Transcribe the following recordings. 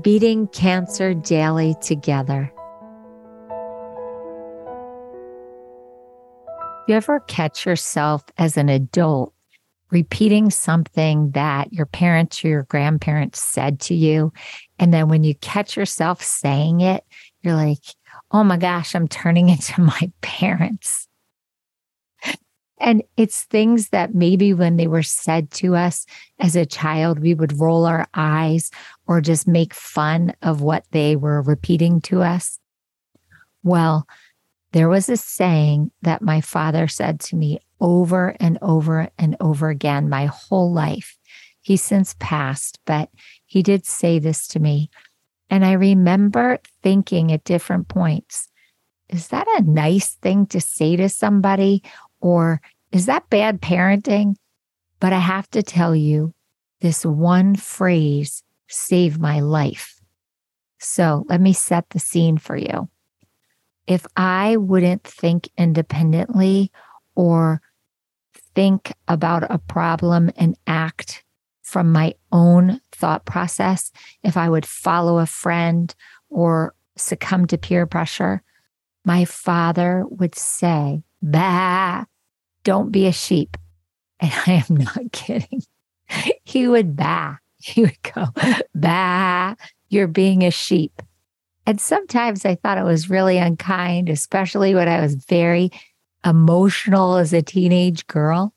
beating cancer daily together. You ever catch yourself as an adult repeating something that your parents or your grandparents said to you? And then when you catch yourself saying it, you're like, oh my gosh, I'm turning into my parents. And it's things that maybe when they were said to us as a child, we would roll our eyes or just make fun of what they were repeating to us. Well, there was a saying that my father said to me over and over and over again my whole life. He's since passed, but he did say this to me. And I remember thinking at different points, is that a nice thing to say to somebody? Or is that bad parenting? But I have to tell you, this one phrase saved my life. So let me set the scene for you. If I wouldn't think independently or think about a problem and act from my own thought process, if I would follow a friend or succumb to peer pressure, my father would say, Bah, don't be a sheep. And I am not kidding. He would bah. He would go, bah, you're being a sheep. And sometimes I thought it was really unkind, especially when I was very emotional as a teenage girl.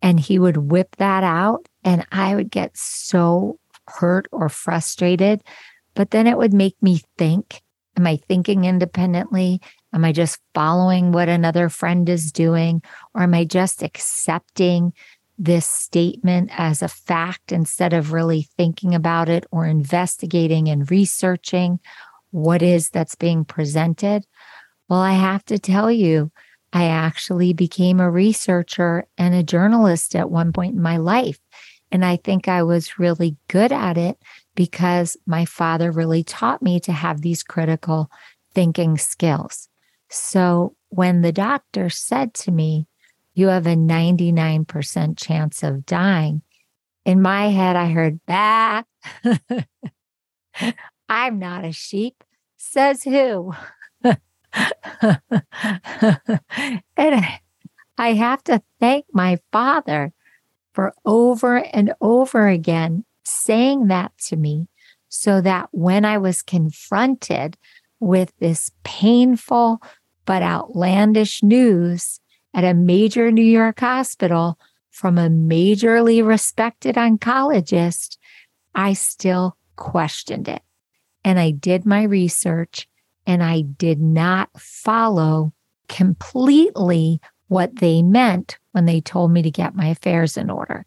And he would whip that out, and I would get so hurt or frustrated. But then it would make me think Am I thinking independently? Am I just following what another friend is doing? Or am I just accepting this statement as a fact instead of really thinking about it or investigating and researching what is that's being presented? Well, I have to tell you, I actually became a researcher and a journalist at one point in my life. And I think I was really good at it because my father really taught me to have these critical thinking skills. So when the doctor said to me, You have a 99% chance of dying, in my head, I heard, Bah, I'm not a sheep. Says who? and I, I have to thank my father for over and over again saying that to me so that when I was confronted with this painful but outlandish news at a major New York hospital from a majorly respected oncologist, I still questioned it. And I did my research and I did not follow completely what they meant when they told me to get my affairs in order.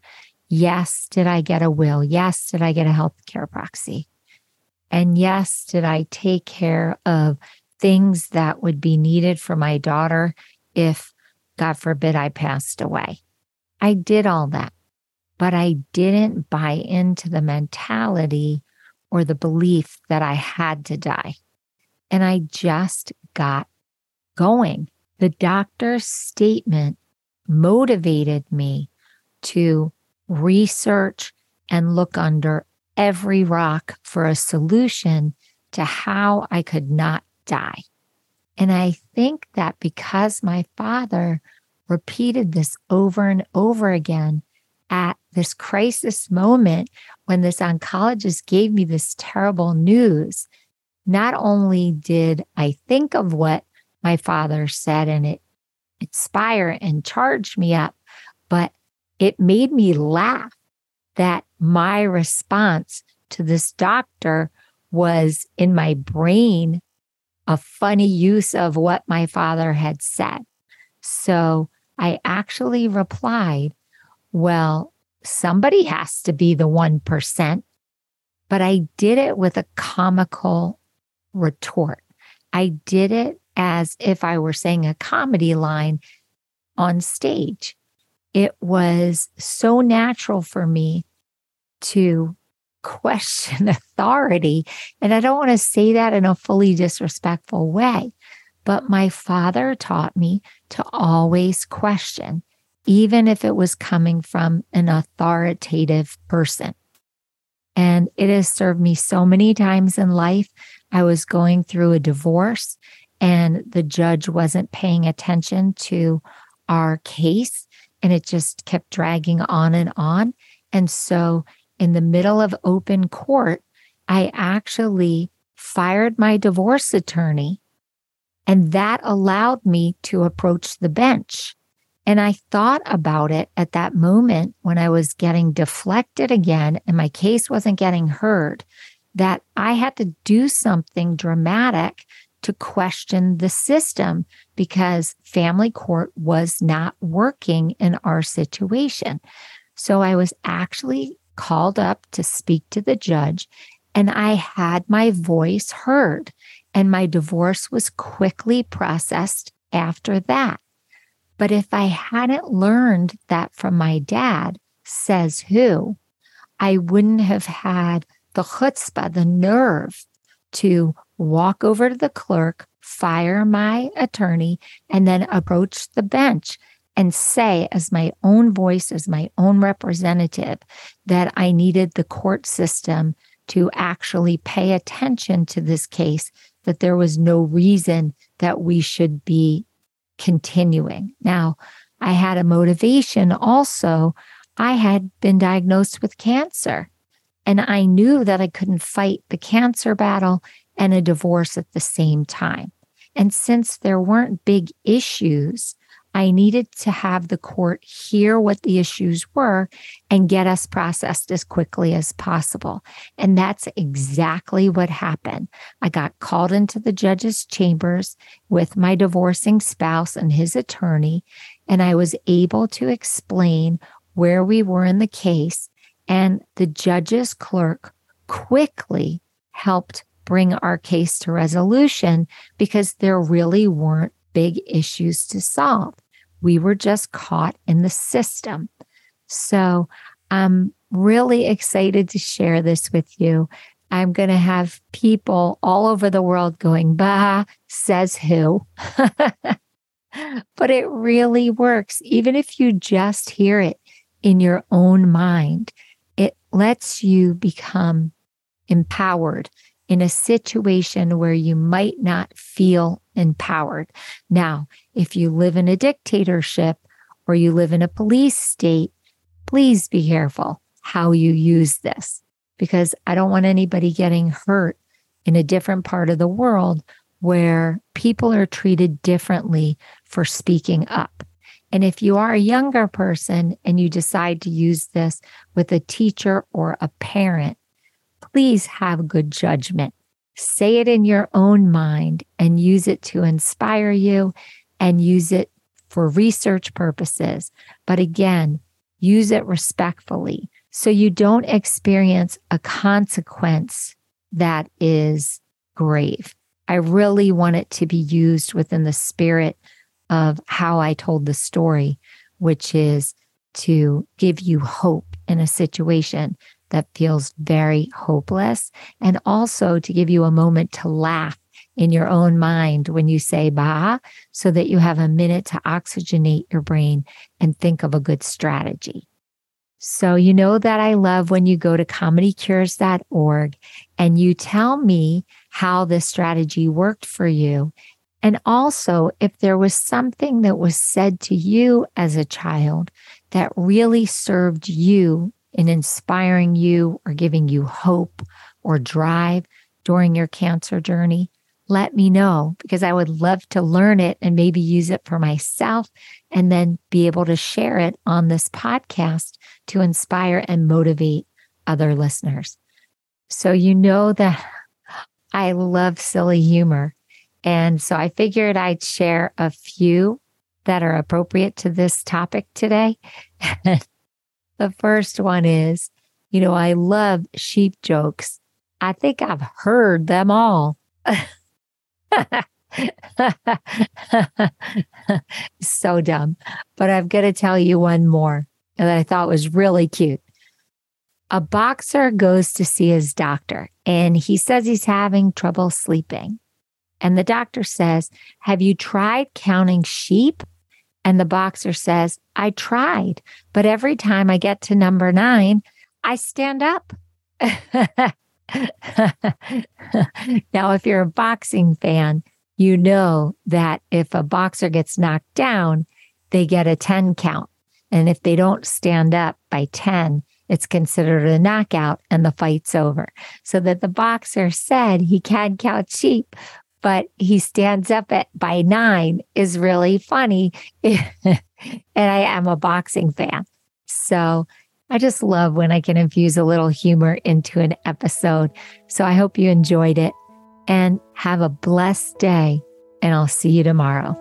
Yes, did I get a will? Yes, did I get a health care proxy? And yes, did I take care of things that would be needed for my daughter if, God forbid, I passed away? I did all that, but I didn't buy into the mentality or the belief that I had to die. And I just got going. The doctor's statement motivated me to research and look under every rock for a solution to how I could not die. And I think that because my father repeated this over and over again at this crisis moment when this oncologist gave me this terrible news, not only did I think of what my father said and it inspire and charge me up, but it made me laugh that my response to this doctor was in my brain a funny use of what my father had said. So I actually replied, Well, somebody has to be the 1%. But I did it with a comical retort. I did it as if I were saying a comedy line on stage. It was so natural for me to question authority. And I don't want to say that in a fully disrespectful way, but my father taught me to always question, even if it was coming from an authoritative person. And it has served me so many times in life. I was going through a divorce and the judge wasn't paying attention to our case and it just kept dragging on and on. And so in the middle of open court, I actually fired my divorce attorney. And that allowed me to approach the bench. And I thought about it at that moment when I was getting deflected again and my case wasn't getting heard, that I had to do something dramatic to question the system because family court was not working in our situation. So I was actually called up to speak to the judge, and I had my voice heard, and my divorce was quickly processed after that. But if I hadn't learned that from my dad, says who, I wouldn't have had the chutzpah, the nerve to walk over to the clerk, fire my attorney, and then approach the bench and say, as my own voice, as my own representative, that I needed the court system to actually pay attention to this case, that there was no reason that we should be continuing. Now, I had a motivation also. I had been diagnosed with cancer, and I knew that I couldn't fight the cancer battle and a divorce at the same time. And since there weren't big issues, I needed to have the court hear what the issues were and get us processed as quickly as possible. And that's exactly what happened. I got called into the judge's chambers with my divorcing spouse and his attorney, and I was able to explain where we were in the case. And the judge's clerk quickly helped bring our case to resolution because there really weren't big issues to solve. We were just caught in the system. So I'm really excited to share this with you. I'm going to have people all over the world going, bah, says who. but it really works. Even if you just hear it in your own mind, it lets you become empowered in a situation where you might not feel empowered. Now, if you live in a dictatorship or you live in a police state, please be careful how you use this because I don't want anybody getting hurt in a different part of the world where people are treated differently for speaking up. And if you are a younger person and you decide to use this with a teacher or a parent, please have good judgment. Say it in your own mind and use it to inspire you and use it for research purposes. But again, use it respectfully so you don't experience a consequence that is grave. I really want it to be used within the spirit of how I told the story, which is to give you hope in a situation that feels very hopeless, and also to give you a moment to laugh in your own mind when you say bah, so that you have a minute to oxygenate your brain and think of a good strategy. So, you know that I love when you go to comedycures.org and you tell me how this strategy worked for you. And also, if there was something that was said to you as a child that really served you in inspiring you or giving you hope or drive during your cancer journey, let me know because I would love to learn it and maybe use it for myself and then be able to share it on this podcast to inspire and motivate other listeners. So, you know that I love silly humor. And so I figured I'd share a few that are appropriate to this topic today. The first one is, you know, I love sheep jokes. I think I've heard them all. so dumb. But I've got to tell you one more that I thought was really cute. A boxer goes to see his doctor and he says he's having trouble sleeping. And the doctor says, Have you tried counting sheep? And the boxer says, I tried, but every time I get to number nine, I stand up. now, if you're a boxing fan, you know that if a boxer gets knocked down, they get a 10 count. And if they don't stand up by 10, it's considered a knockout and the fight's over. So that the boxer said he can count sheep, but he stands up at by nine is really funny. and I am a boxing fan. So I just love when I can infuse a little humor into an episode. So I hope you enjoyed it and have a blessed day. And I'll see you tomorrow.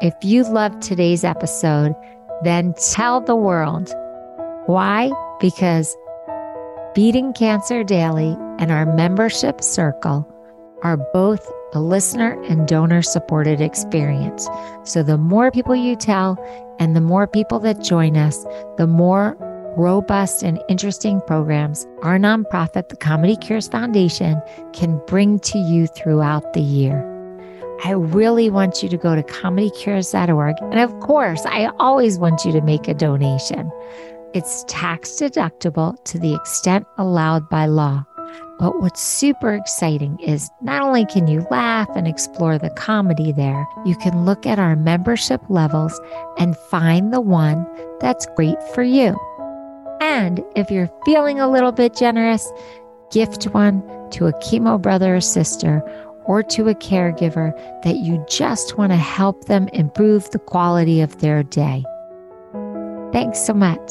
If you loved today's episode, then tell the world. Why? Because Beating Cancer Daily and our membership circle are both a listener and donor supported experience. So the more people you tell and the more people that join us, the more robust and interesting programs our nonprofit, the Comedy Cures Foundation, can bring to you throughout the year. I really want you to go to comedycures.org. And of course, I always want you to make a donation. It's tax deductible to the extent allowed by law. But what's super exciting is not only can you laugh and explore the comedy there, you can look at our membership levels and find the one that's great for you. And if you're feeling a little bit generous, gift one to a chemo brother or sister or to a caregiver that you just want to help them improve the quality of their day. Thanks so much.